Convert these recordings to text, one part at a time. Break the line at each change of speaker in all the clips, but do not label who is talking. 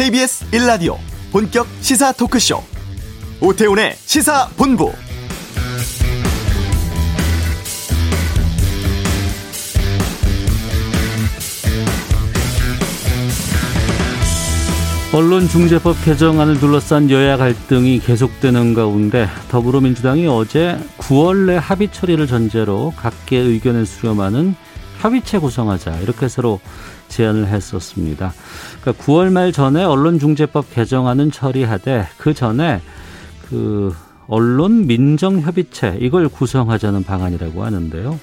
KBS 1라디오 본격 시사 토크쇼. 오태훈의 시사본부.
언론중재법 개정안을 둘러싼 여야 갈등이 계속되는 가운데 더불어민주당이 어제 9월 내 합의 처리를 전제로 각계 의견을 수렴하는 협의체 구성하자 이렇게 서로 제안을 했었습니다. 그러니까 9월 말 전에 언론중재법 개정안은 처리하되 그 전에 그 언론 민정협의체 이걸 구성하자는 방안이라고 하는데요.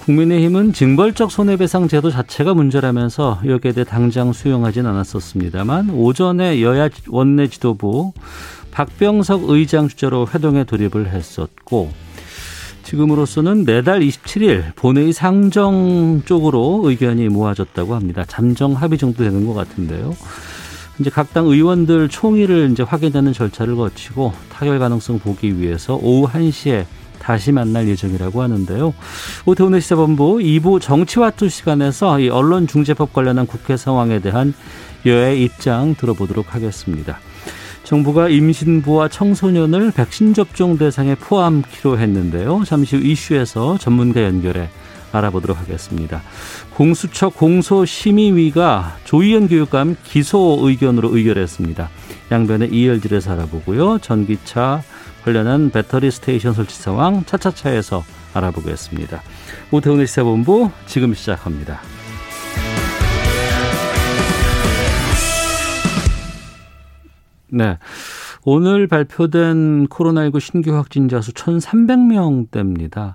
국민의힘은 징벌적 손해배상 제도 자체가 문제라면서 여기에 대해 당장 수용하진 않았었습니다만 오전에 여야 원내 지도부 박병석 의장 주재로 회동에 돌입을 했었고 지금으로서는 내달 27일 본회의 상정 쪽으로 의견이 모아졌다고 합니다. 잠정 합의 정도 되는 것 같은데요. 이제 각 당 의원들 총의를 이제 확인하는 절차를 거치고 타결 가능성 보기 위해서 오후 1시에 다시 만날 예정이라고 하는데요. 오태훈의 시사본부 2부 정치와투 시간에서 이 언론중재법 관련한 국회 상황에 대한 여야의 입장 들어보도록 하겠습니다. 정부가 임신부와 청소년을 백신 접종 대상에 포함키로 했는데요. 잠시 후 이슈에서 전문가 연결해 알아보도록 하겠습니다. 공수처 공소심의위가 조희연 교육감 기소 의견으로 의결했습니다. 양변의 이열질에서 알아보고요. 전기차 관련한 배터리 스테이션 설치 상황 차차차에서 알아보겠습니다. 오태훈의 시사본부 지금 시작합니다. 네. 오늘 발표된 코로나19 신규 확진자 수 1,300명대입니다.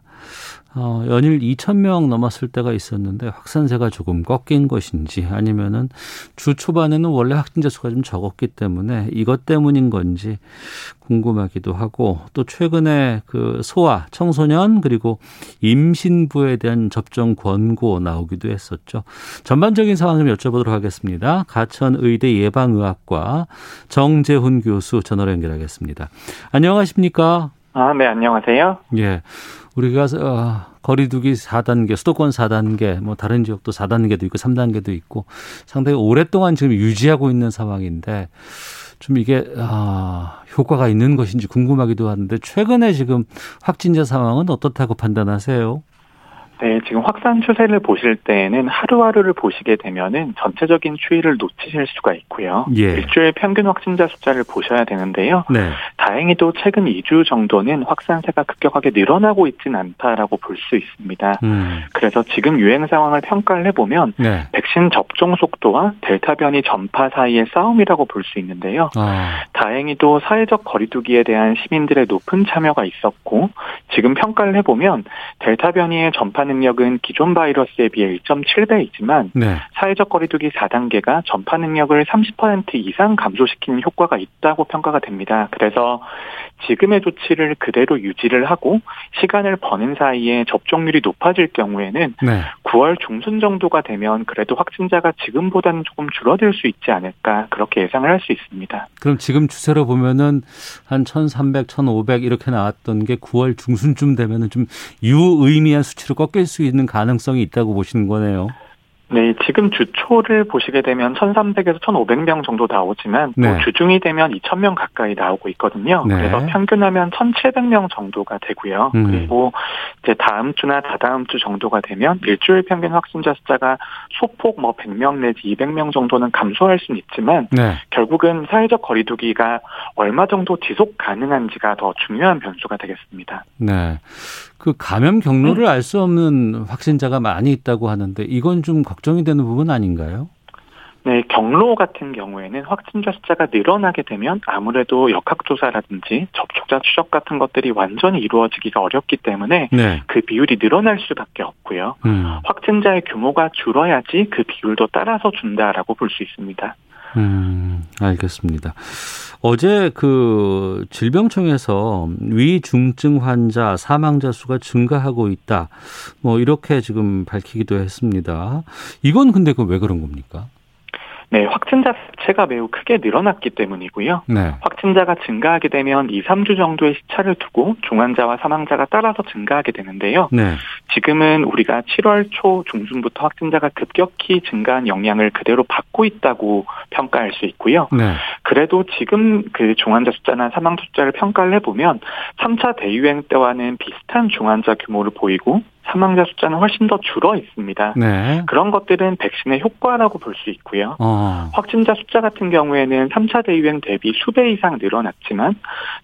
어, 연일 2,000명 넘었을 때가 있었는데 확산세가 조금 꺾인 것인지 아니면은 주 초반에는 원래 확진자 수가 좀 적었기 때문에 이것 때문인 건지 궁금하기도 하고 또 최근에 그 소아, 청소년 그리고 임신부에 대한 접종 권고 나오기도 했었죠. 전반적인 상황 좀 여쭤보도록 하겠습니다. 가천 의대 예방의학과 정재훈 교수 전화로 연결하겠습니다. 안녕하십니까?
아, 네, 안녕하세요.
예. 우리가 어, 거리두기 4단계, 수도권 4단계, 뭐 다른 지역도 4단계도 있고 3단계도 있고 상당히 오랫동안 지금 유지하고 있는 상황인데 좀 이게 아, 효과가 있는 것인지 궁금하기도 하는데 최근에 지금 확진자 상황은 어떻다고 판단하세요?
네, 지금 확산 추세를 보실 때에는 하루하루를 보시게 되면은 전체적인 추이를 놓치실 수가 있고요. 예. 일주일 평균 확진자 숫자를 보셔야 되는데요. 네. 다행히도 최근 2주 정도는 확산세가 급격하게 늘어나고 있지는 않다라고 볼 수 있습니다. 음. 그래서 지금 유행 상황을 평가를 해보면 네. 백신 접종 속도와 델타 변이 전파 사이의 싸움이라고 볼 수 있는데요. 아. 다행히도 사회적 거리두기에 대한 시민들의 높은 참여가 있었고 지금 평가를 해보면 델타 변이의 전파 능력은 기존 바이러스에 비해 1.7배이지만 네. 사회적 거리두기 4단계가 전파 능력을 30% 이상 감소시키는 효과가 있다고 평가가 됩니다. 그래서 지금의 조치를 그대로 유지를 하고 시간을 버는 사이에 접종률이 높아질 경우에는 네. 9월 중순 정도가 되면 그래도 확진자가 지금보다는 조금 줄어들 수 있지 않을까 그렇게 예상을 할 수 있습니다.
그럼 지금 추세로 보면은 한 1,300, 1,500 이렇게 나왔던 게 9월 중순쯤 되면은 좀 유의미한 수치로 꺾일 수 있는 가능성이 있다고 보시는 거네요.
네, 지금 주초를 보시게 되면 1,300에서 1,500명 정도 나오지만 네. 또 주중이 되면 2,000명 가까이 나오고 있거든요. 네. 그래서 평균하면 1,700명 정도가 되고요. 음. 그리고 이제 다음 주나 다다음 주 정도가 되면 일주일 평균 확진자 숫자가 소폭 뭐 100명 내지 200명 정도는 감소할 수는 있지만 네. 결국은 사회적 거리두기가 얼마 정도 지속 가능한지가 더 중요한 변수가 되겠습니다.
네. 그 감염 경로를 알 수 없는 확진자가 많이 있다고 하는데 이건 좀 걱정이 되는 부분 아닌가요?
네, 경로 같은 경우에는 확진자 숫자가 늘어나게 되면 아무래도 역학조사라든지 접촉자 추적 같은 것들이 완전히 이루어지기가 어렵기 때문에 네. 그 비율이 늘어날 수밖에 없고요. 음. 확진자의 규모가 줄어야지 그 비율도 따라서 준다라고 볼 수 있습니다.
음, 알겠습니다. 어제 그 질병청에서 위중증 환자 사망자 수가 증가하고 있다. 뭐 이렇게 지금 밝히기도 했습니다. 이건 근데 그 왜 그런 겁니까?
네, 확진자 자체가 매우 크게 늘어났기 때문이고요. 네. 확진자가 증가하게 되면 2, 3주 정도의 시차를 두고 중환자와 사망자가 따라서 증가하게 되는데요. 네. 지금은 우리가 7월 초 중순부터 확진자가 급격히 증가한 영향을 그대로 받고 있다고 평가할 수 있고요. 네. 그래도 지금 그 중환자 숫자나 사망 숫자를 평가를 해보면 3차 대유행 때와는 비슷한 중환자 규모를 보이고 사망자 숫자는 훨씬 더 줄어 있습니다. 네. 그런 것들은 백신의 효과라고 볼 수 있고요. 어. 확진자 숫자 같은 경우에는 3차 대유행 대비 수배 이상 늘어났지만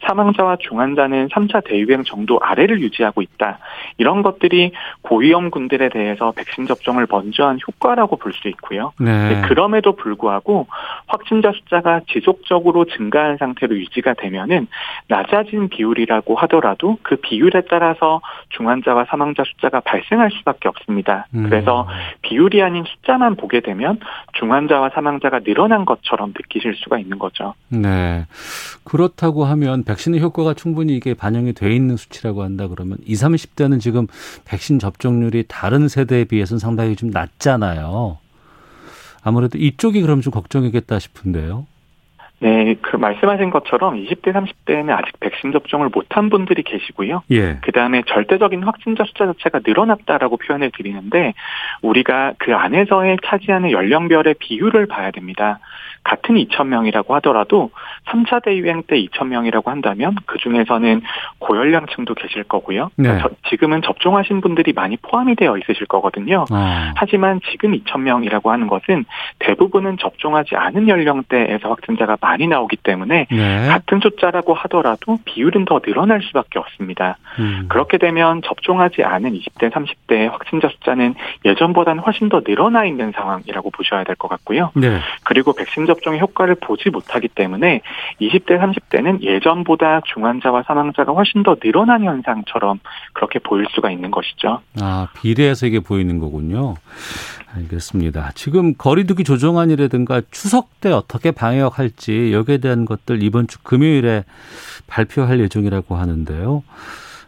사망자와 중환자는 3차 대유행 정도 아래를 유지하고 있다. 이런 것들이 고위험군들에 대해서 백신 접종을 먼저 한 효과라고 볼 수 있고요. 네. 그럼에도 불구하고 확진자 숫자가 지속적으로 증가한 상태로 유지가 되면은 낮아진 비율이라고 하더라도 그 비율에 따라서 중환자와 사망자 숫자 가 발생할 수밖에 없습니다. 음. 그래서 비율이 아닌 숫자만 보게 되면 중환자와 사망자가 늘어난 것처럼 느끼실 수가 있는 거죠.
네. 그렇다고 하면 백신의 효과가 충분히 이게 반영이 돼 있는 수치라고 한다 그러면 20, 30대는 지금 백신 접종률이 다른 세대에 비해서는 상당히 좀 낮잖아요. 아무래도 이쪽이 그럼 좀 걱정이겠다 싶은데요.
네, 그 말씀하신 것처럼 20대, 30대에는 아직 백신 접종을 못한 분들이 계시고요. 예. 그 다음에 절대적인 확진자 숫자 자체가 늘어났다라고 표현을 드리는데 우리가 그 안에서의 차지하는 연령별의 비율을 봐야 됩니다. 같은 2천 명이라고 하더라도 3차 대유행 때 2천 명이라고 한다면 그 중에서는 고연령층도 계실 거고요. 네. 그러니까 지금은 접종하신 분들이 많이 포함이 되어 있으실 거거든요. 아. 하지만 지금 2천 명이라고 하는 것은 대부분은 접종하지 않은 연령대에서 확진자가 많이 나오기 때문에 네. 같은 숫자라고 하더라도 비율은 더 늘어날 수밖에 없습니다. 음. 그렇게 되면 접종하지 않은 20대, 30대 확진자 숫자는 예전보다는 훨씬 더 늘어나 있는 상황이라고 보셔야 될 것 같고요. 네. 그리고 백신 접종의 효과를 보지 못하기 때문에 20대, 30대는 예전보다 중환자와 사망자가 훨씬 더 늘어난 현상처럼 그렇게 보일 수가 있는 것이죠.
아, 비례해서 이게 보이는 거군요. 알겠습니다. 지금 거리두기 조정안이라든가 추석 때 어떻게 방역할지 여기에 대한 것들 이번 주 금요일에 발표할 예정이라고 하는데요.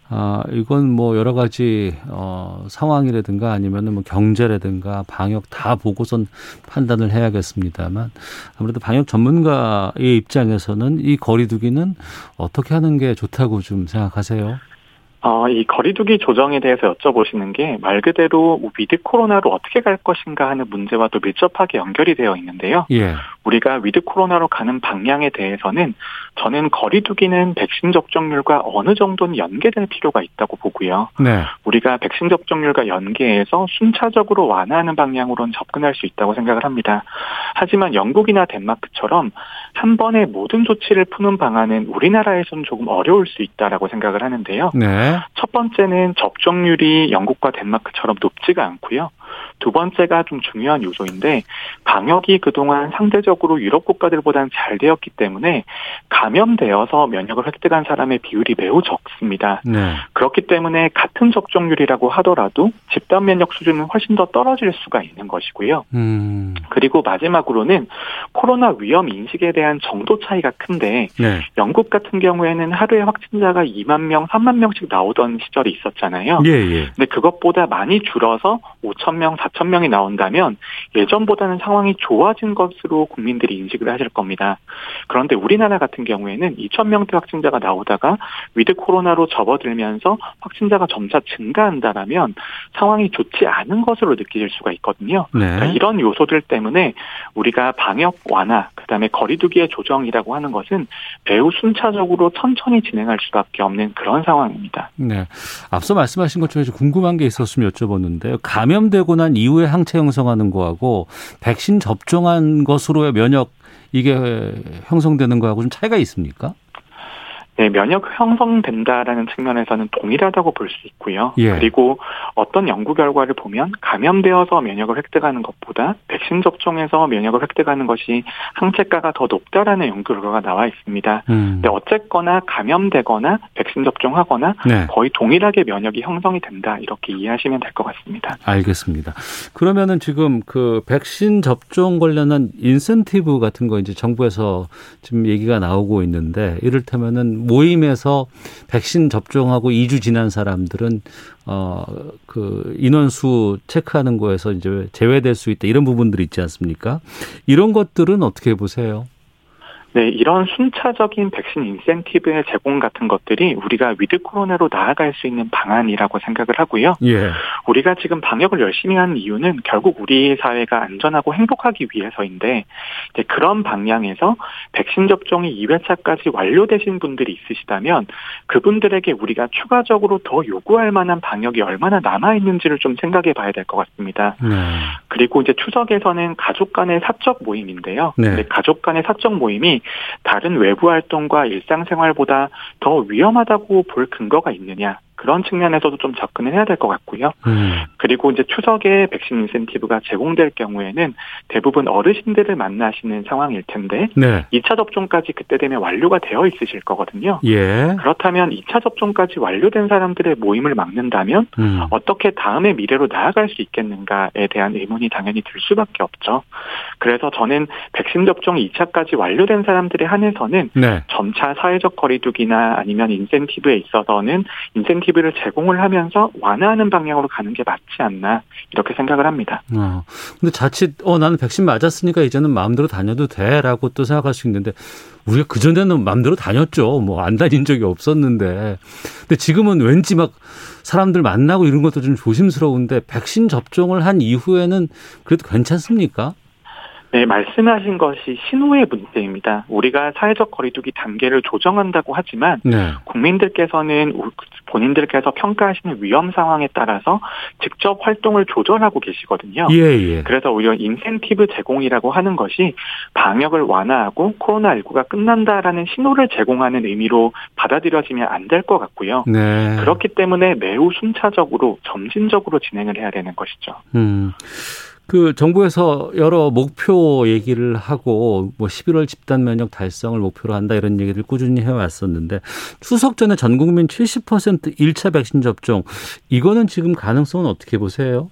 아, 이건 뭐 여러 가지 어, 상황이라든가 아니면은 뭐 경제라든가 방역 다 보고선 판단을 해야겠습니다만 아무래도 방역 전문가의 입장에서는 이 거리두기는 어떻게 하는 게 좋다고 좀 생각하세요?
어, 이 거리두기 조정에 대해서 여쭤보시는 게 말 그대로 위드 코로나로 어떻게 갈 것인가 하는 문제와도 밀접하게 연결이 되어 있는데요. 예. 우리가 위드 코로나로 가는 방향에 대해서는 저는 거리두기는 백신 접종률과 어느 정도는 연계될 필요가 있다고 보고요. 네. 우리가 백신 접종률과 연계해서 순차적으로 완화하는 방향으로는 접근할 수 있다고 생각을 합니다. 하지만 영국이나 덴마크처럼 한 번에 모든 조치를 푸는 방안은 우리나라에서는 조금 어려울 수 있다라고 생각을 하는데요. 네. 첫 번째는 접종률이 영국과 덴마크처럼 높지가 않고요. 두 번째가 좀 중요한 요소인데 방역이 그동안 상대적으로 유럽 국가들보다는 잘 되었기 때문에 감염되어서 면역을 획득한 사람의 비율이 매우 적습니다. 네. 그렇기 때문에 같은 접종률이라고 하더라도 집단 면역 수준은 훨씬 더 떨어질 수가 있는 것이고요. 음. 그리고 마지막으로는 코로나 위험 인식에 대한 정도 차이가 큰데 네. 영국 같은 경우에는 하루에 확진자가 2만 명, 3만 명씩 나오 던 시절이 있었잖아요. 예, 예. 근데 그것보다 많이 줄어서 5천 명, 4천 명이 나온다면 예전보다는 상황이 좋아진 것으로 국민들이 인식을 하실 겁니다. 그런데 우리나라 같은 경우에는 2천 명대 확진자가 나오다가 위드 코로나로 접어들면서 확진자가 점차 증가한다라면 상황이 좋지 않은 것으로 느끼실 수가 있거든요. 네. 그러니까 이런 요소들 때문에 우리가 방역 완화, 그다음에 거리두기의 조정이라고 하는 것은 매우 순차적으로 천천히 진행할 수밖에 없는 그런 상황입니다.
네. 앞서 말씀하신 것 중에 궁금한 게 있었으면 여쭤보는데요. 감염되고 난 이후에 항체 형성하는 거하고 백신 접종한 것으로의 면역 이게 형성되는 거하고 좀 차이가 있습니까?
네, 면역 형성된다라는 측면에서는 동일하다고 볼 수 있고요. 예. 그리고 어떤 연구 결과를 보면 감염되어서 면역을 획득하는 것보다 백신 접종에서 면역을 획득하는 것이 항체가가 더 높다라는 연구 결과가 나와 있습니다. 음. 근데 어쨌거나 감염되거나 백신 접종하거나 네. 거의 동일하게 면역이 형성이 된다 이렇게 이해하시면 될 것 같습니다.
알겠습니다. 그러면은 지금 그 백신 접종 관련한 인센티브 같은 거 이제 정부에서 지금 얘기가 나오고 있는데 이를테면은 모임에서 백신 접종하고 2주 지난 사람들은 어 그 인원수 체크하는 거에서 이제 제외될 수 있다 이런 부분들이 있지 않습니까? 이런 것들은 어떻게 보세요?
네, 이런 순차적인 백신 인센티브의 제공 같은 것들이 우리가 위드 코로나로 나아갈 수 있는 방안이라고 생각을 하고요. 예. 우리가 지금 방역을 열심히 하는 이유는 결국 우리 사회가 안전하고 행복하기 위해서인데 이제 그런 방향에서 백신 접종이 2회차까지 완료되신 분들이 있으시다면 그분들에게 우리가 추가적으로 더 요구할 만한 방역이 얼마나 남아 있는지를 좀 생각해 봐야 될 것 같습니다. 네. 그리고 이제 추석에서는 가족 간의 사적 모임인데요. 네. 가족 간의 사적 모임이 다른 외부 활동과 일상생활보다 더 위험하다고 볼 근거가 있느냐 그런 측면에서도 좀 접근을 해야 될 것 같고요. 음. 그리고 이제 추석에 백신 인센티브가 제공될 경우에는 대부분 어르신들을 만나시는 상황일 텐데 네. 2차 접종까지 그때 되면 완료가 되어 있으실 거거든요. 예. 그렇다면 2차 접종까지 완료된 사람들의 모임을 막는다면 음. 어떻게 다음의 미래로 나아갈 수 있겠는가에 대한 의문이 당연히 들 수밖에 없죠. 그래서 저는 백신 접종 2차까지 완료된 사람들에 한해서는 네. 점차 사회적 거리두기나 아니면 인센티브에 있어서는 인센티브 인센티브를 제공을 하면서 완화하는 방향으로 가는 게 맞지 않나 이렇게 생각을 합니다.
어. 근데 자칫 어 나는 백신 맞았으니까 이제는 마음대로 다녀도 돼라고 또 생각할 수 있는데 우리가 그 전에는 마음대로 다녔죠. 뭐 안 다닌 적이 없었는데. 근데 지금은 왠지 막 사람들 만나고 이런 것도 좀 조심스러운데 백신 접종을 한 이후에는 그래도 괜찮습니까?
네, 말씀하신 것이 신호의 문제입니다. 우리가 사회적 거리두기 단계를 조정한다고 하지만 네. 국민들께서는 본인들께서 평가하시는 위험 상황에 따라서 직접 활동을 조절하고 계시거든요. 예, 예. 그래서 오히려 인센티브 제공이라고 하는 것이 방역을 완화하고 코로나19가 끝난다라는 신호를 제공하는 의미로 받아들여지면 안 될 것 같고요. 네. 그렇기 때문에 매우 순차적으로 점진적으로 진행을 해야 되는 것이죠. 음.
그 정부에서 여러 목표 얘기를 하고 뭐 11월 집단 면역 달성을 목표로 한다 이런 얘기를 꾸준히 해왔었는데 추석 전에 전 국민 70% 1차 백신 접종 이거는 지금 가능성은 어떻게 보세요?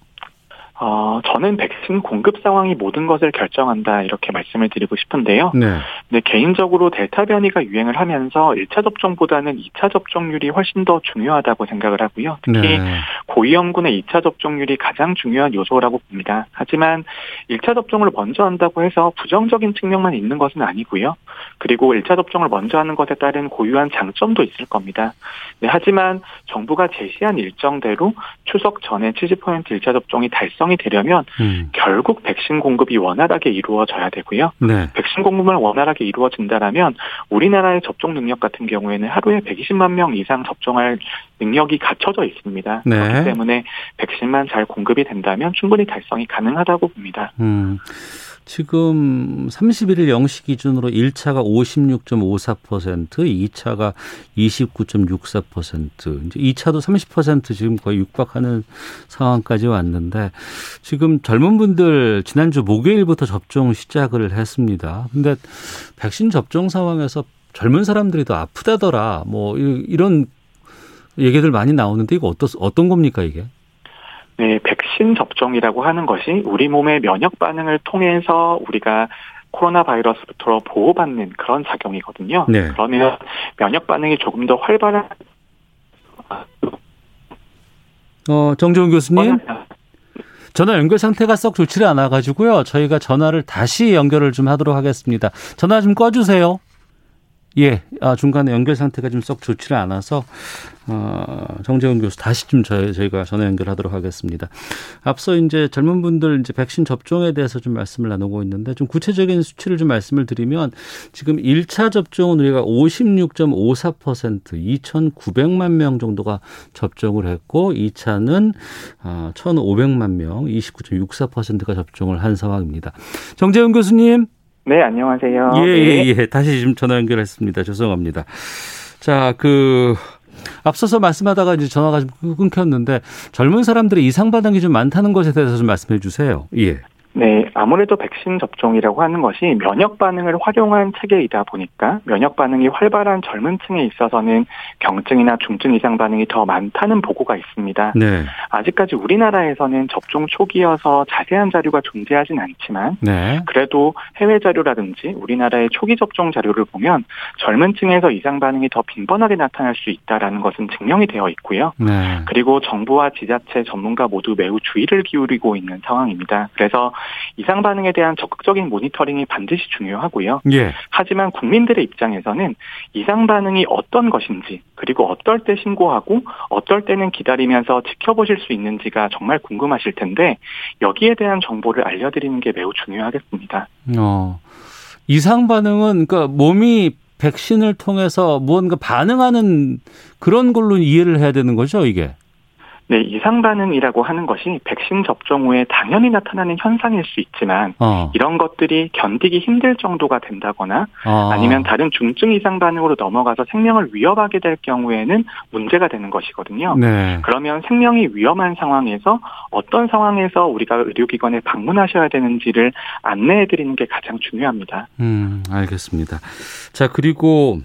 어, 저는 백신 공급 상황이 모든 것을 결정한다 이렇게 말씀을 드리고 싶은데요. 네. 근 개인적으로 델타 변이가 유행을 하면서 1차 접종보다는 2차 접종률이 훨씬 더 중요하다고 생각을 하고요. 특히 네. 고위험군의 2차 접종률이 가장 중요한 요소라고 봅니다. 하지만 1차 접종을 먼저 한다고 해서 부정적인 측면만 있는 것은 아니고요. 그리고 1차 접종을 먼저 하는 것에 따른 고유한 장점도 있을 겁니다. 네, 하지만 정부가 제시한 일정대로 추석 전에 70% 1차 접종이 달성 형성이 되려면 음. 결국 백신 공급이 원활하게 이루어져야 되고요. 네. 백신 공급을 원활하게 이루어진다라면 우리나라의 접종 능력 같은 경우에는 하루에 120만 명 이상 접종할 능력이 갖춰져 있습니다. 네. 그렇기 때문에 백신만 잘 공급이 된다면 충분히 달성이 가능하다고 봅니다. 음.
지금 31일 0시 기준으로 1차가 56.54%, 2차가 29.64%, 이제 2차도 30% 지금 거의 육박하는 상황까지 왔는데 지금 젊은 분들 지난주 목요일부터 접종 시작을 했습니다. 근데 백신 접종 상황에서 젊은 사람들이 더 아프다더라. 뭐 이런 얘기들 많이 나오는데 이거 어떤 어떤 겁니까 이게?
네, 백신 접종이라고 하는 것이 우리 몸의 면역 반응을 통해서 우리가 코로나 바이러스부터 보호받는 그런 작용이거든요. 네. 그러면 면역 반응이 조금 더 활발한
어, 정재훈 교수님. 전화 연결 상태가 썩 좋지를 않아 가지고요. 저희가 전화를 다시 연결을 좀 하도록 하겠습니다. 전화 좀 꺼 주세요. 예, 아, 중간에 연결 상태가 좀 썩 좋지를 않아서 어, 정재훈 교수 다시 좀 저희, 저희가 전화 연결하도록 하겠습니다. 앞서 이제 젊은 분들 이제 백신 접종에 대해서 좀 말씀을 나누고 있는데 좀 구체적인 수치를 좀 말씀을 드리면 지금 1차 접종은 우리가 56.54% 2,900만 명 정도가 접종을 했고 2차는 1,500만 아, 명 29.64%가 접종을 한 상황입니다. 정재훈 교수님.
네, 안녕하세요.
예, 예, 네. 예. 다시 지금 전화 연결했습니다. 죄송합니다. 자, 그, 앞서서 말씀하다가 이제 전화가 좀 끊겼는데 젊은 사람들의 이상 반응이 좀 많다는 것에 대해서 좀 말씀해 주세요. 예.
네, 아무래도 백신 접종이라고 하는 것이 면역 반응을 활용한 체계이다 보니까 면역 반응이 활발한 젊은 층에 있어서는 경증이나 중증 이상 반응이 더 많다는 보고가 있습니다. 네. 아직까지 우리나라에서는 접종 초기여서 자세한 자료가 존재하진 않지만 네. 그래도 해외 자료라든지 우리나라의 초기 접종 자료를 보면 젊은 층에서 이상 반응이 더 빈번하게 나타날 수 있다라는 것은 증명이 되어 있고요. 네. 그리고 정부와 지자체 전문가 모두 매우 주의를 기울이고 있는 상황입니다. 그래서 이상 반응에 대한 적극적인 모니터링이 반드시 중요하고요. 예. 하지만 국민들의 입장에서는 이상 반응이 어떤 것인지 그리고 어떨 때 신고하고 어떨 때는 기다리면서 지켜보실 수 있는지가 정말 궁금하실 텐데 여기에 대한 정보를 알려드리는 게 매우 중요하겠습니다. 어.
이상 반응은 그러니까 몸이 백신을 통해서 무언가 반응하는 그런 걸로 이해를 해야 되는 거죠, 이게?
네, 이상 반응이라고 하는 것이 백신 접종 후에 당연히 나타나는 현상일 수 있지만 어. 이런 것들이 견디기 힘들 정도가 된다거나 어. 아니면 다른 중증 이상 반응으로 넘어가서 생명을 위협하게 될 경우에는 문제가 되는 것이거든요. 네. 그러면 생명이 위험한 상황에서 어떤 상황에서 우리가 의료기관에 방문하셔야 되는지를 안내해 드리는 게 가장 중요합니다.
음, 알겠습니다. 자, 그리고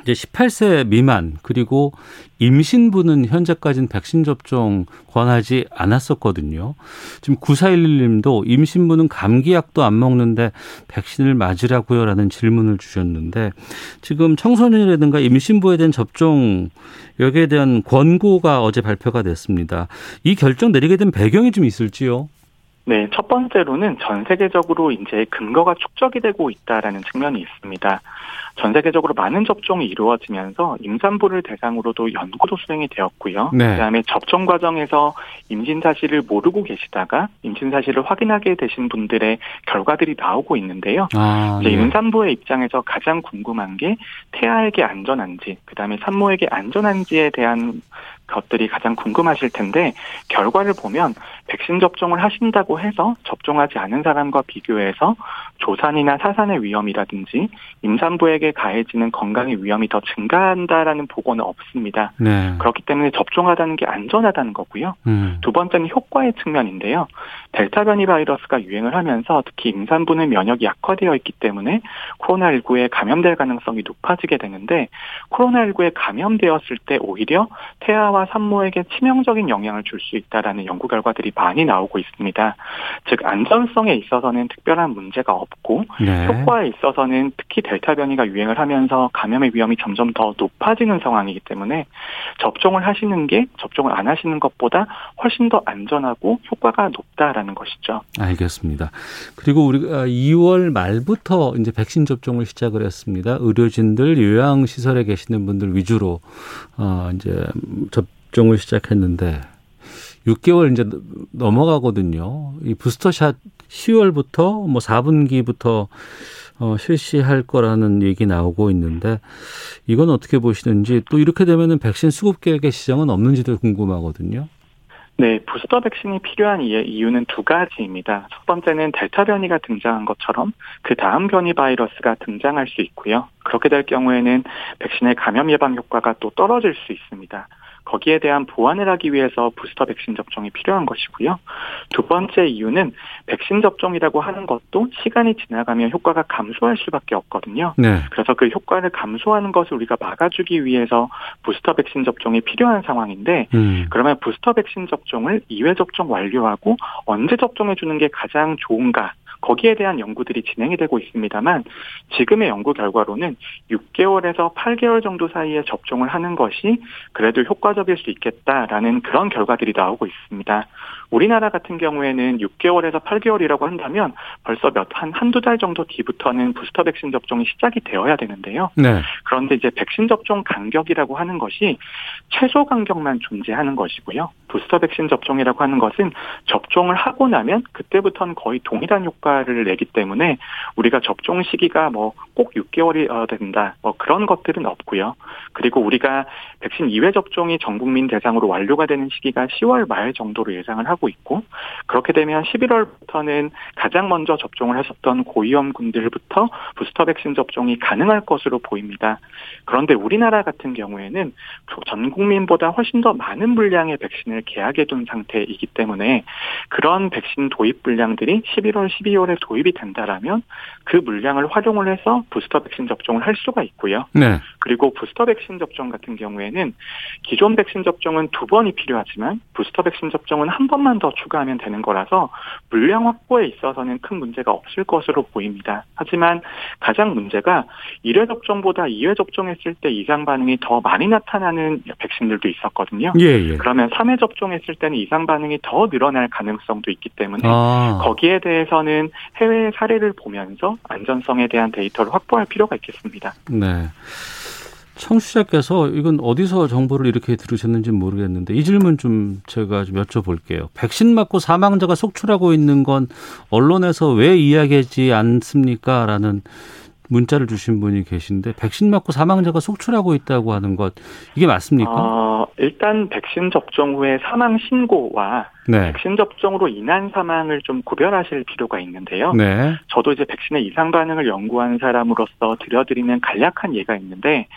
이제 18세 미만 그리고 임신부는 현재까지는 백신 접종 권하지 않았었거든요. 지금 9411님도 임신부는 감기약도 안 먹는데 백신을 맞으라고요라는 질문을 주셨는데 지금 청소년이라든가 임신부에 대한 접종 여기에 대한 권고가 어제 발표가 됐습니다. 이 결정 내리게 된 배경이 좀 있을지요?
네, 첫 번째로는 전 세계적으로 이제 근거가 축적이 되고 있다라는 측면이 있습니다. 전 세계적으로 많은 접종이 이루어지면서 임산부를 대상으로도 연구도 수행이 되었고요. 네. 그다음에 접종 과정에서 임신 사실을 모르고 계시다가 임신 사실을 확인하게 되신 분들의 결과들이 나오고 있는데요. 아, 이제 네. 임산부의 입장에서 가장 궁금한 게 태아에게 안전한지, 그다음에 산모에게 안전한지에 대한 것들이 가장 궁금하실 텐데 결과를 보면 백신 접종을 하신다고 해서 접종하지 않은 사람과 비교해서 조산이나 사산의 위험이라든지 임산부에게 가해지는 건강의 위험이 더 증가한다라는 보고는 없습니다. 네. 그렇기 때문에 접종하다는 게 안전하다는 거고요. 음. 두 번째는 효과의 측면인데요. 델타 변이 바이러스가 유행을 하면서 특히 임산부는 면역이 약화되어 있기 때문에 코로나19에 감염될 가능성이 높아지게 되는데 코로나19에 감염되었을 때 오히려 태아와 산모에게 치명적인 영향을 줄 수 있다라는 연구 결과들이 많이 나오고 있습니다. 즉 안전성에 있어서는 특별한 문제가 없고 네. 효과에 있어서는 특히 델타 변이가 유행을 하면서 감염의 위험이 점점 더 높아지는 상황이기 때문에 접종을 하시는 게 접종을 안 하시는 것보다 훨씬 더 안전하고 효과가 높다라는 것이죠.
알겠습니다. 그리고 우리가 2월 말부터 이제 백신 접종을 시작을 했습니다. 의료진들 요양 시설에 계시는 분들 위주로 어 이제 접 종을 시작했는데 6개월 이제 넘어가거든요. 이 부스터샷 10월부터 뭐 4분기부터 어, 실시할 거라는 얘기 나오고 있는데 이건 어떻게 보시는지 또 이렇게 되면은 백신 수급 계획의 시정은 없는지도 궁금하거든요.
네, 부스터 백신이 필요한 이유는 두 가지입니다. 첫 번째는 델타 변이가 등장한 것처럼 그 다음 변이 바이러스가 등장할 수 있고요. 그렇게 될 경우에는 백신의 감염 예방 효과가 또 떨어질 수 있습니다. 거기에 대한 보완을 하기 위해서 부스터 백신 접종이 필요한 것이고요. 두 번째 이유는 백신 접종이라고 하는 것도 시간이 지나가면 효과가 감소할 수밖에 없거든요. 네. 그래서 그 효과를 감소하는 것을 우리가 막아주기 위해서 부스터 백신 접종이 필요한 상황인데 음. 그러면 부스터 백신 접종을 2회 접종 완료하고 언제 접종해 주는 게 가장 좋은가 거기에 대한 연구들이 진행이 되고 있습니다만 지금의 연구 결과로는 6개월에서 8개월 정도 사이에 접종을 하는 것이 그래도 효과적일 수 있겠다라는 그런 결과들이 나오고 있습니다. 우리나라 같은 경우에는 6개월에서 8개월이라고 한다면 벌써 몇 한 한두 달 정도 뒤부터는 부스터 백신 접종이 시작이 되어야 되는데요. 네. 그런데 이제 백신 접종 간격이라고 하는 것이 최소 간격만 존재하는 것이고요. 부스터 백신 접종이라고 하는 것은 접종을 하고 나면 그때부터는 거의 동일한 효과를 내기 때문에 우리가 접종 시기가 뭐 꼭 6개월이 어, 된다. 뭐 그런 것들은 없고요. 그리고 우리가 백신 2회 접종이 전 국민 대상으로 완료가 되는 시기가 10월 말 정도로 예상을 하고 있고 그렇게 되면 11월부터는 가장 먼저 접종을 하셨던 고위험군들부터 부스터 백신 접종이 가능할 것으로 보입니다. 그런데 우리나라 같은 경우에는 전 국민보다 훨씬 더 많은 물량의 백신을 계약해 둔 상태이기 때문에 그런 백신 도입 물량들이 11월, 12월에 도입이 된다라면 그 물량을 활용을 해서 부스터 백신 접종을 할 수가 있고요. 네. 그리고 부스터 백신 접종 같은 경우에는 기존 백신 접종은 두 번이 필요하지만 부스터 백신 접종은 한 번만 더 추가하면 되는 거라서 물량 확보에 있어서는 큰 문제가 없을 것으로 보입니다. 하지만 가장 문제가 1회 접종보다 2회 접종했을 때 이상 반응이 더 많이 나타나는 백신들도 있었거든요. 예, 예. 그러면 3회 접종했을 때는 이상 반응이 더 늘어날 가능성도 있기 때문에 아. 거기에 대해서는 해외 사례를 보면서 안전성에 대한 데이터를 확보할 필요가 있겠습니다.
네. 청취자께서 이건 어디서 정보를 이렇게 들으셨는지 모르겠는데 이 질문 좀 제가 좀 여쭤볼게요. 백신 맞고 사망자가 속출하고 있는 건 언론에서 왜 이야기하지 않습니까? 라는 문자를 주신 분이 계신데 백신 맞고 사망자가 속출하고 있다고 하는 것 이게 맞습니까?
어, 일단 백신 접종 후에 사망 신고와 네. 백신 접종으로 인한 사망을 좀 구별하실 필요가 있는데요. 네. 저도 이제 백신의 이상 반응을 연구한 사람으로서 들려드리는 간략한 예가 있는데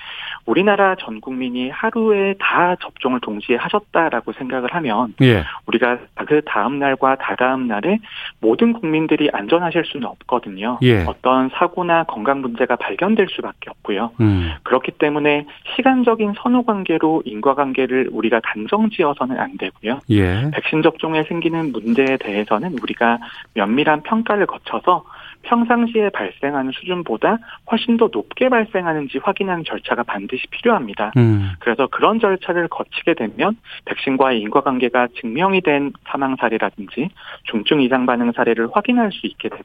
우리나라 전 국민이 하루에 다 접종을 동시에 하셨다라고 생각을 하면 예. 우리가 그 다음 날과 다다음 날에 모든 국민들이 안전하실 수는 없거든요. 예. 어떤 사고나 건강 문제가 발견될 수밖에 없고요. 음. 그렇기 때문에 시간적인 선후 관계로 인과 관계를 우리가 단정지어서는 안 되고요. 예. 백신 접 종에 생기는 문제에 대해서는 우리가 면밀한 평가를 거쳐서 평상시에 발생하는 수준보다 훨씬 더 높게 발생하는지 확인하는 절차가 반드시 필요합니다. 음. 그래서 그런 절차를 거치게 되면 백신과의 인과관계가 증명이 된 사망 사례라든지 중증 이상 반응 사례를 확인할 수 있게 되고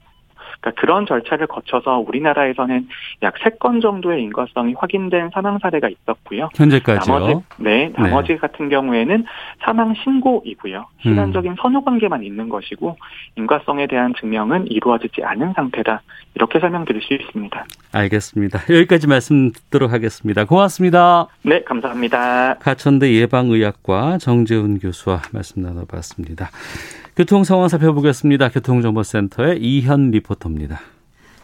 그러니까 그런 절차를 거쳐서 우리나라에서는 약 세 건 정도의 인과성이 확인된 사망 사례가 있었고요.
현재까지요?
나머지, 네, 네. 나머지 네. 같은 경우에는 사망 신고이고요. 시간적인 음. 선후 관계만 있는 것이고 인과성에 대한 증명은 이루어지지 않은 상태다. 이렇게 설명드릴 수 있습니다.
알겠습니다. 여기까지 말씀 듣도록 하겠습니다. 고맙습니다.
네, 감사합니다.
가천대 예방의학과 정재훈 교수와 말씀 나눠봤습니다. 교통 상황 살펴보겠습니다. 교통정보센터의 이현 리포터입니다.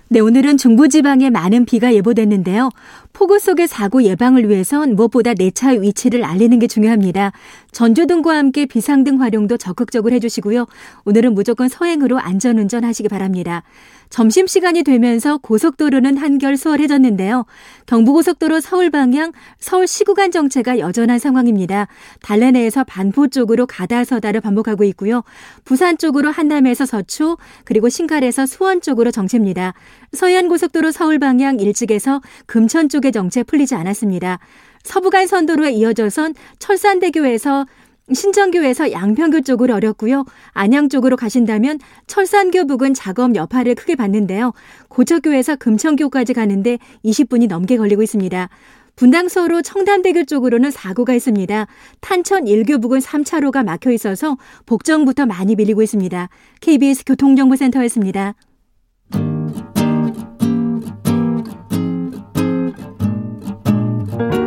네, 오늘은 중부지방에 많은 비가 예보됐는데요. 폭우 속의 사고 예방을 위해선 무엇보다 내 차의 위치를 알리는 게 중요합니다. 전조등과 함께 비상등 활용도 적극적으로 해주시고요. 오늘은 무조건 서행으로 안전운전 하시기 바랍니다. 점심시간이 되면서 고속도로는 한결 수월해졌는데요. 경부고속도로 서울 방향 서울 시구간 정체가 여전한 상황입니다. 달래내에서 반포 쪽으로 가다서다를 반복하고 있고요. 부산 쪽으로 한남에서 서초 그리고 신갈에서 수원 쪽으로 정체입니다. 서해안고속도로 서울 방향 일찍에서 금천 쪽의 정체 풀리지 않았습니다. 서부간 선도로에 이어져선 철산대교에서 신정교에서 양평교 쪽으로 어렵고요. 안양 쪽으로 가신다면 철산교 부근 작업 여파를 크게 받는데요. 고척교에서 금천교까지 가는데 20분이 넘게 걸리고 있습니다. 분당서로 청담대교 쪽으로는 사고가 있습니다. 탄천 1교 부근 3차로가 막혀 있어서 복정부터 많이 밀리고 있습니다. KBS 교통정보센터였습니다.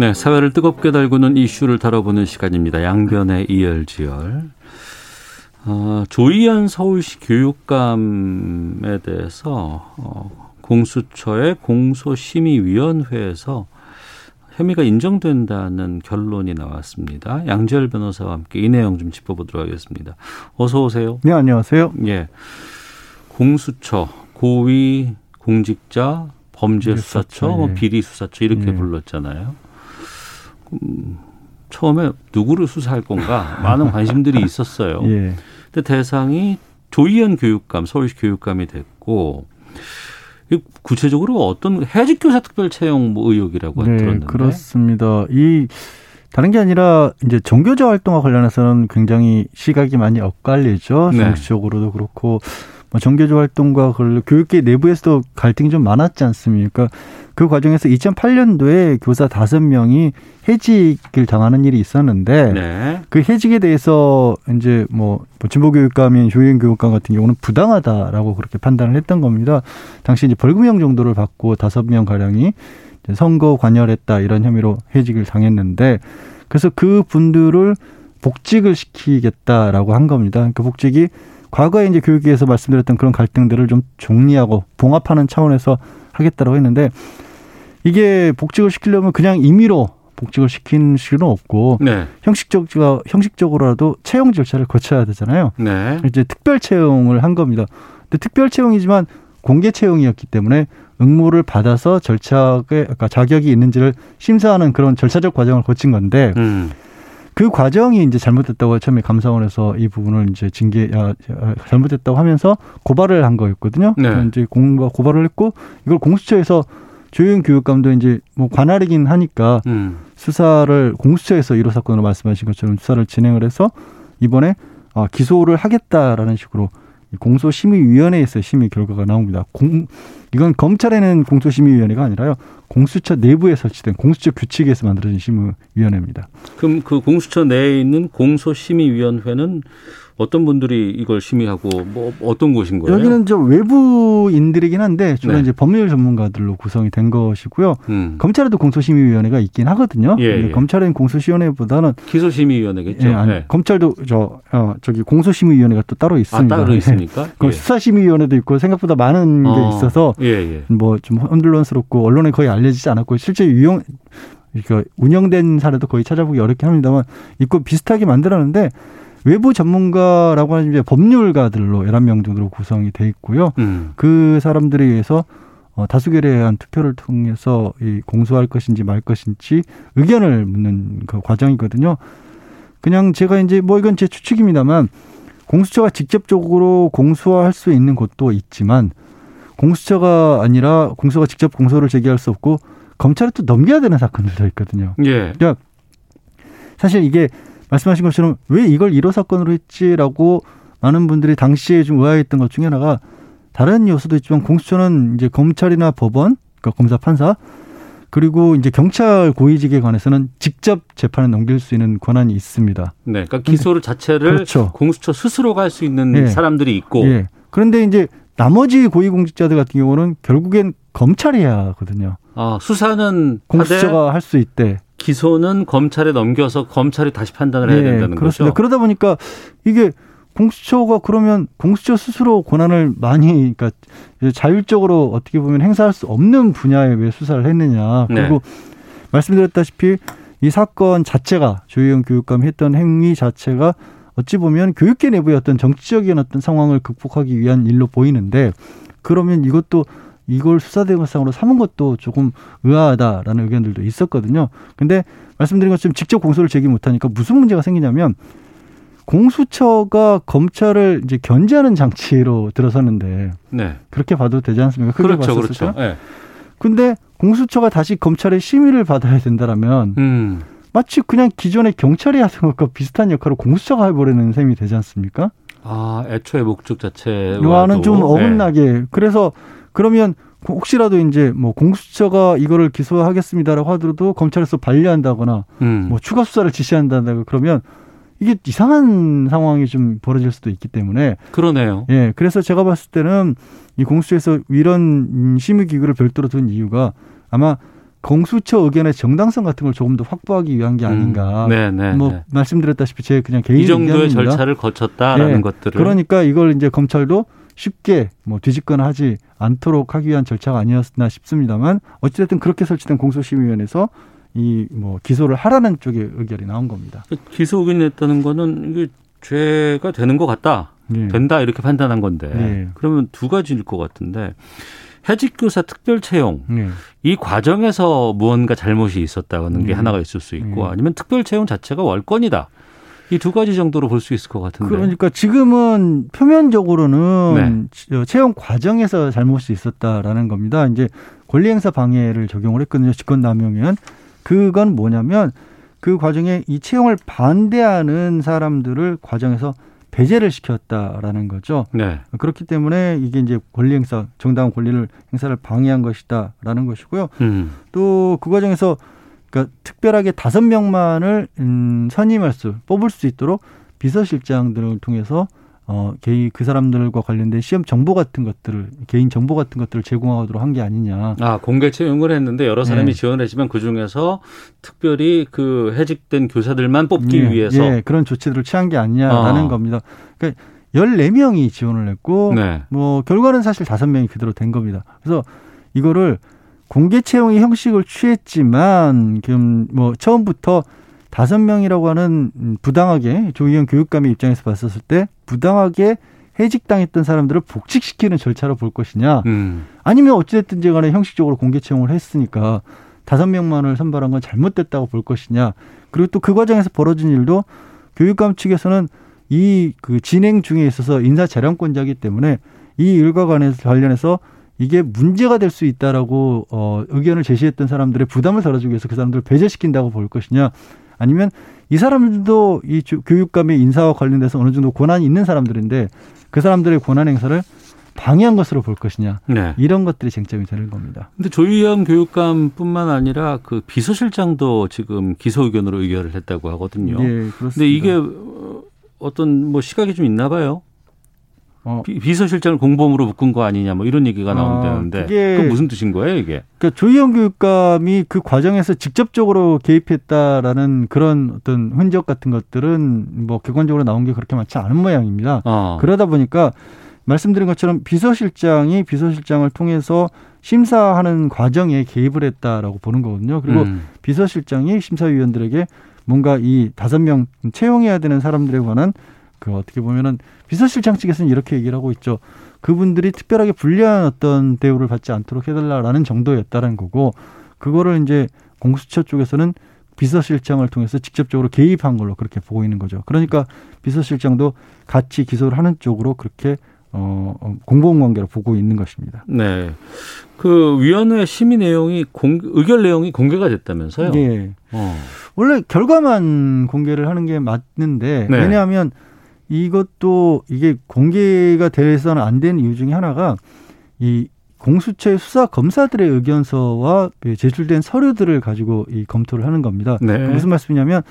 네, 사회를 뜨겁게 달구는 이슈를 다뤄보는 시간입니다. 양변의 이열지열. 어, 조희연 서울시 교육감에 대해서 어, 공수처의 공소심의위원회에서 혐의가 인정된다는 결론이 나왔습니다. 양지열 변호사와 함께 이 내용 좀 짚어보도록 하겠습니다. 어서 오세요.
네, 안녕하세요.
예. 공수처, 고위 공직자 범죄수사처, 뭐 예. 비리수사처 이렇게 예. 불렀잖아요. 음, 처음에 누구를 수사할 건가 많은 관심들이 있었어요. 예. 근데 대상이 조희연 교육감, 서울시 교육감이 됐고 구체적으로 어떤 해직 교사 특별 채용 뭐 의혹이라고 네, 들었는데
그렇습니다. 이 다른 게 아니라 이제 종교적 활동과 관련해서는 굉장히 시각이 많이 엇갈리죠. 네. 정치적으로도 그렇고 뭐 종교적 활동과 교육계 내부에서도 갈등이 좀 많았지 않습니까? 그 과정에서 2008년도에 교사 다섯 명이 해직을 당하는 일이 있었는데 네. 그 해직에 대해서 이제 뭐, 뭐 진보교육감인 조희연 교육감 같은 경우는 부당하다라고 그렇게 판단을 했던 겁니다. 당시 이제 벌금형 정도를 받고 다섯 명 가량이 선거 관여했다 이런 혐의로 해직을 당했는데 그래서 그 분들을 복직을 시키겠다라고 한 겁니다. 그 복직이 과거에 이제 교육위에서 말씀드렸던 그런 갈등들을 좀 정리하고 봉합하는 차원에서 하겠다고 했는데 이게 복직을 시키려면 그냥 임의로 복직을 시킨 수는 없고 네. 형식적 형식적으로라도 채용 절차를 거쳐야 되잖아요. 네. 이제 특별 채용을 한 겁니다. 근데 특별 채용이지만 공개 채용이었기 때문에 응모를 받아서 절차에 그러니까 자격이 있는지를 심사하는 그런 절차적 과정을 거친 건데 음. 그 과정이 이제 잘못됐다고 처음에 감사원에서 이 부분을 이제 징계 야, 잘못됐다고 하면서 고발을 한 거였거든요. 네. 이제 공과 고발을 했고 이걸 공수처에서 조영 교육감도 이제 뭐 관할이긴 하니까 음. 수사를 공수처에서 1호 사건으로 말씀하신 것처럼 수사를 진행을 해서 이번에 아, 기소를 하겠다라는 식으로 공소심의위원회에서 심의 결과가 나옵니다. 공, 이건 검찰에는 공소심의위원회가 아니라요. 공수처 내부에 설치된 공수처 규칙에서 만들어진 심의위원회입니다.
그럼 그 공수처 내에 있는 공소심의위원회는 어떤 분들이 이걸 심의하고 뭐 어떤 곳인 거예요?
여기는 저 외부인들이긴 한데 주로 네. 이제 법률 전문가들로 구성이 된 것이고요. 음. 검찰에도 공소심의위원회가 있긴 하거든요. 예, 예. 검찰은 공소심의위원회보다는
기소심의위원회겠죠. 예, 아니,
네. 검찰도 저 어, 저기 공소심의위원회가 또 따로 있습니다.
아, 따로 있습니까?
예. 수사심의위원회도 있고 생각보다 많은 어. 게 있어서 예, 예. 뭐좀 혼돈스럽고 언론에 거의 알려지지 않았고 실제 유용 그러니까 운영된 사례도 거의 찾아보기 어렵긴 합니다만 있고 비슷하게 만들었는데 외부 전문가라고 하는 이제 법률가들로 열한 명 정도로 구성이 돼 있고요. 음. 그 사람들에 의해서 어, 다수결에 한 투표를 통해서 이 공소할 것인지 말 것인지 의견을 묻는 그 과정이거든요. 그냥 제가 이제 뭐 이건 제 추측입니다만 공수처가 직접적으로 공수할 수 있는 곳도 있지만 공수처가 아니라 공수가 직접 공소를 제기할 수 없고 검찰에 또 넘겨야 되는 사건들도 있거든요. 예. 그러니까 사실 이게 말씀하신 것처럼 왜 이걸 1호 사건으로 했지라고 많은 분들이 당시에 좀 의아했던 것 중에 하나가 다른 요소도 있지만 공수처는 이제 검찰이나 법원, 그러니까 검사 판사 그리고 이제 경찰 고위직에 관해서는 직접 재판에 넘길 수 있는 권한이 있습니다.
네, 그러니까 기소를 자체를 그렇죠. 공수처 스스로가 할 수 있는 네. 사람들이 있고. 네.
그런데 이제 나머지 고위공직자들 같은 경우는 결국엔 검찰이 해야 하거든요.
아, 수사는
공수처가 할 수 있대.
기소는 검찰에 넘겨서 검찰이 다시 판단을 해야 네, 된다는
그렇습니다.
거죠.
그러다 보니까 이게 공수처가 그러면 공수처 스스로 권한을 많이 그러니까 자율적으로 어떻게 보면 행사할 수 없는 분야에 왜 수사를 했느냐. 네. 그리고 네. 말씀드렸다시피 이 사건 자체가 조희영 교육감이 했던 행위 자체가 어찌 보면 교육계 내부의 어떤 정치적인 어떤 상황을 극복하기 위한 일로 보이는데 그러면 이것도 이걸 수사 대상으로 삼은 것도 조금 의아하다라는 의견들도 있었거든요. 근데 말씀드린 것처럼 직접 공소를 제기 못하니까 무슨 문제가 생기냐면 공수처가 검찰을 이제 견제하는 장치로 들어섰는데 네. 그렇게 봐도 되지 않습니까?
크게 그렇죠, 그렇죠. 네.
근데 공수처가 다시 검찰의 심의를 받아야 된다라면 음. 마치 그냥 기존의 경찰이 하던 것과 비슷한 역할을 공수처가 해버리는 셈이 되지 않습니까?
아, 애초에 목적 자체와는
좀 네. 어긋나게. 네. 그래서 그러면 혹시라도 이제 뭐 공수처가 이거를 기소하겠습니다라고 하더라도 검찰에서 반려한다거나 음. 뭐 추가 수사를 지시한다거나 그러면 이게 이상한 상황이 좀 벌어질 수도 있기 때문에
그러네요.
예, 그래서 제가 봤을 때는 이 공수처에서 이런 심의 기구를 별도로 둔 이유가 아마 공수처 의견의 정당성 같은 걸 조금 더 확보하기 위한 게 아닌가. 음, 네, 네, 뭐 네. 말씀드렸다시피 제 그냥 개인 이
정도의 의견입니다. 절차를 거쳤다라는 네, 것들을
그러니까 이걸 이제 검찰도 쉽게 뭐 뒤집거나 하지 않도록 하기 위한 절차가 아니었나 싶습니다만 어찌됐든 그렇게 설치된 공소심의위원회에서 이 뭐 기소를 하라는 쪽의 의견이 나온 겁니다.
기소 의견이 냈다는 거는 이게 죄가 되는 것 같다. 네. 된다 이렇게 판단한 건데 네. 그러면 두 가지일 것 같은데 해직교사 특별 채용 네. 이 과정에서 무언가 잘못이 있었다는 게 네. 하나가 있을 수 있고 네. 아니면 특별 채용 자체가 월권이다. 이 두 가지 정도로 볼 수 있을 것 같은데.
그러니까 지금은 표면적으로는 네. 채용 과정에서 잘못이 있었다라는 겁니다. 이제 권리행사 방해를 적용을 했거든요. 직권남용은 그건 뭐냐면 그 과정에 이 채용을 반대하는 사람들을 과정에서 배제를 시켰다라는 거죠. 네. 그렇기 때문에 이게 이제 권리 행사, 정당한 권리를 행사를 방해한 것이다라는 것이고요. 음. 또그 과정에서 그러니까 특별하게 다섯 명만을 음, 선임할 수 뽑을 수 있도록 비서실장들을 통해서 어, 개인 그 사람들과 관련된 시험 정보 같은 것들을 개인 정보 같은 것들을 제공하도록 한 게 아니냐.
아 공개 채용을 했는데 여러 사람이 네. 지원을 했지만 그 중에서 특별히 그 해직된 교사들만 뽑기
예,
위해서
예, 그런 조치들을 취한 게 아니냐라는 아. 겁니다. 그러니까 14명이 지원을 했고 네. 뭐 결과는 사실 5명이 그대로 된 겁니다. 그래서 이거를 공개 채용의 형식을 취했지만 지금 뭐 처음부터 다섯 명이라고 하는 부당하게 조희연 교육감의 입장에서 봤었을 때 부당하게 해직당했던 사람들을 복직시키는 절차로 볼 것이냐 음. 아니면 어찌됐든지 간에 형식적으로 공개 채용을 했으니까 다섯 명만을 선발한 건 잘못됐다고 볼 것이냐 그리고 또 그 과정에서 벌어진 일도 교육감 측에서는 이 그 진행 중에 있어서 인사 재량권자이기 때문에 이 일과 관련해서 이게 문제가 될 수 있다라고 어 의견을 제시했던 사람들의 부담을 덜어주기 위해서 그 사람들을 배제시킨다고 볼 것이냐 아니면 이 사람들도 이 교육감의 인사와 관련돼서 어느 정도 권한이 있는 사람들인데 그 사람들의 권한 행사를 방해한 것으로 볼 것이냐 네. 이런 것들이 쟁점이 되는 겁니다.
근데 조희연 교육감뿐만 아니라 그 비서실장도 지금 기소 의견으로 의결을 했다고 하거든요. 네, 그렇습니다. 근데 이게 어떤 뭐 시각이 좀 있나 봐요. 어. 비, 서실장을 공범으로 묶은 거 아니냐 뭐 이런 얘기가 나온다는데 아, 그게 그 무슨 뜻인 거예요 이게?
그러니까 조희영 교육감이 그 과정에서 직접적으로 개입했다라는 그런 어떤 흔적 같은 것들은 뭐 객관적으로 나온 게 그렇게 많지 않은 모양입니다. 어. 그러다 보니까 말씀드린 것처럼 비서실장이 비서실장을 통해서 심사하는 과정에 개입을 했다라고 보는 거거든요. 그리고 음. 비서실장이 심사위원들에게 뭔가 이 다섯 명 채용해야 되는 사람들에 관한 그 어떻게 보면은 비서실장 측에서는 이렇게 얘기를 하고 있죠. 그분들이 특별하게 불리한 어떤 대우를 받지 않도록 해달라라는 정도였다는 거고 그거를 이제 공수처 쪽에서는 비서실장을 통해서 직접적으로 개입한 걸로 그렇게 보고 있는 거죠. 그러니까 비서실장도 같이 기소를 하는 쪽으로 그렇게 어, 어 공범 관계로 보고 있는 것입니다.
네. 그 위원회 심의 내용이 공, 의결 내용이 공개가 됐다면서요?
네. 어. 원래 결과만 공개를 하는 게 맞는데 네. 왜냐하면 이것도 이게 공개가 돼서는 안 되는 이유 중에 하나가 이 공수처의 수사 검사들의 의견서와 제출된 서류들을 가지고 이 검토를 하는 겁니다. 네. 무슨 말씀이냐면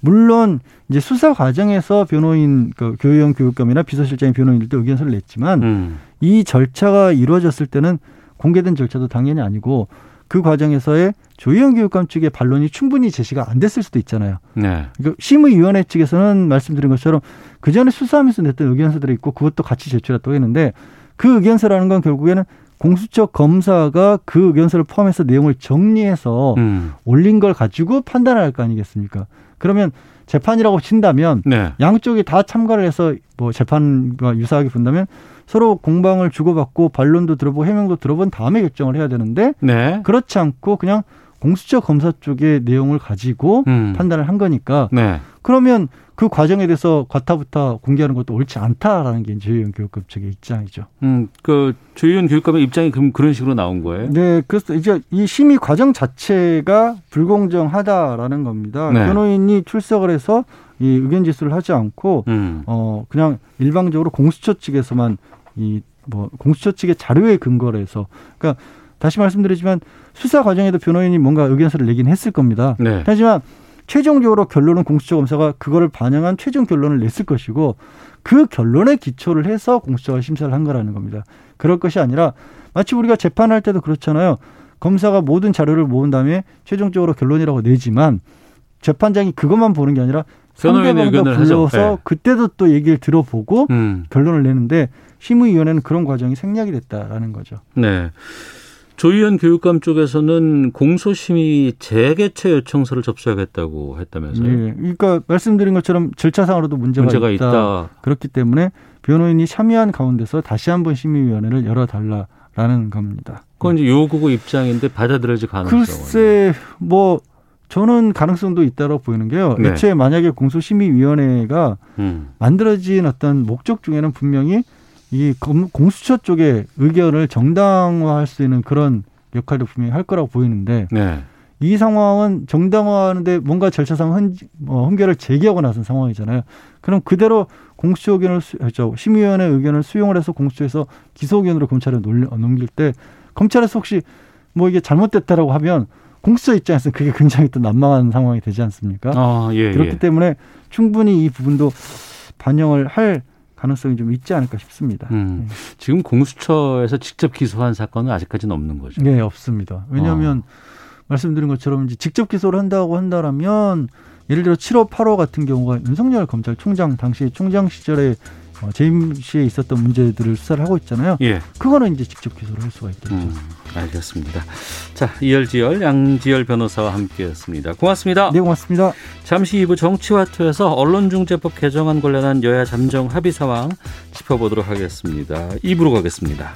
물론 이제 수사 과정에서 변호인 그 교육형 교육감이나 비서실장의 변호인들도 의견서를 냈지만 음. 이 절차가 이루어졌을 때는 공개된 절차도 당연히 아니고 그 과정에서의 조희영 교육감 측의 반론이 충분히 제시가 안 됐을 수도 있잖아요. 네. 그러니까 심의위원회 측에서는 말씀드린 것처럼 그 전에 수사하면서 냈던 의견서들이 있고 그것도 같이 제출했다고 했는데 그 의견서라는 건 결국에는 공수처 검사가 그 의견서를 포함해서 내용을 정리해서 음. 올린 걸 가지고 판단할 거 아니겠습니까? 그러면 재판이라고 친다면 네. 양쪽이 다 참가를 해서 뭐 재판과 유사하게 본다면 서로 공방을 주고받고 반론도 들어보고 해명도 들어본 다음에 결정을 해야 되는데 네. 그렇지 않고 그냥 공수처 검사 쪽의 내용을 가지고 음. 판단을 한 거니까 네. 그러면 그 과정에 대해서 과타부타 공개하는 것도 옳지 않다라는 게 조희연 교육감 측의 입장이죠.
음, 그 조희연 교육감의 입장이 그럼 그런 식으로 나온 거예요?
네, 그래서 이제 이 심의 과정 자체가 불공정하다라는 겁니다. 네. 변호인이 출석을 해서 이 의견 제수를 하지 않고 음. 어 그냥 일방적으로 공수처 측에서만 이 뭐 공수처 측의 자료에 근거를 해서 그러니까 다시 말씀드리지만 수사 과정에도 변호인이 뭔가 의견서를 내긴 했을 겁니다. 네. 하지만 최종적으로 결론은 공수처 검사가 그거를 반영한 최종 결론을 냈을 것이고 그 결론에 기초를 해서 공수처가 심사를 한 거라는 겁니다. 그럴 것이 아니라 마치 우리가 재판할 때도 그렇잖아요. 검사가 모든 자료를 모은 다음에 최종적으로 결론이라고 내지만 재판장이 그것만 보는 게 아니라 상대방도 불러서 네. 그때도 또 얘기를 들어보고 음. 결론을 내는데 심의위원회는 그런 과정이 생략이 됐다라는 거죠.
네. 조희연 교육감 쪽에서는 공소심의 재개최 요청서를 접수하겠다고 했다면서요? 네.
그러니까 말씀드린 것처럼 절차상으로도 문제가, 문제가 있다. 있다. 그렇기 때문에 변호인이 참여한 가운데서 다시 한번 심의위원회를 열어달라라는 겁니다.
그건 이제 요구고 입장인데 받아들여질 가능성은?
글쎄, 뭐 저는 가능성도 있다고 보이는 게요. 네. 애초에 만약에 공소심의위원회가 음. 만들어진 어떤 목적 중에는 분명히 이 공수처 쪽의 의견을 정당화할 수 있는 그런 역할도 분명히 할 거라고 보이는데 네. 이 상황은 정당화하는데 뭔가 절차상 한, 어, 한결을 제기하고 나선 상황이잖아요. 그럼 그대로 공수처 의견을 수, 저 심의위원회 의견을 수용을 해서 공수처에서 기소 의견으로 검찰에 놀, 넘길 때 검찰에서 혹시 뭐 이게 잘못됐다라고 하면 공수처 입장에서는 그게 굉장히 또 난망한 상황이 되지 않습니까? 아, 예, 그렇기 예. 때문에 충분히 이 부분도 반영을 할 가능성이 좀 있지 않을까 싶습니다. 음.
네. 지금 공수처에서 직접 기소한 사건은 아직까지는 없는 거죠?
네, 없습니다. 왜냐하면 어. 말씀드린 것처럼 이제 직접 기소를 한다고 한다라면 예를 들어 7호, 8호 같은 경우가 윤석열 검찰총장 당시 총장 시절에 어, 재임 시에 있었던 문제들을 수사를 하고 있잖아요. 예. 그거는 이제 직접 기소를 할 수가 있겠죠. 음,
알겠습니다. 자, 이열지열 양지열 변호사와 함께했습니다. 고맙습니다.
네, 고맙습니다.
잠시 2부 정치와투에서 언론중재법 개정안 관련한 여야 잠정 합의 상황 짚어보도록 하겠습니다. 2부로 가겠습니다.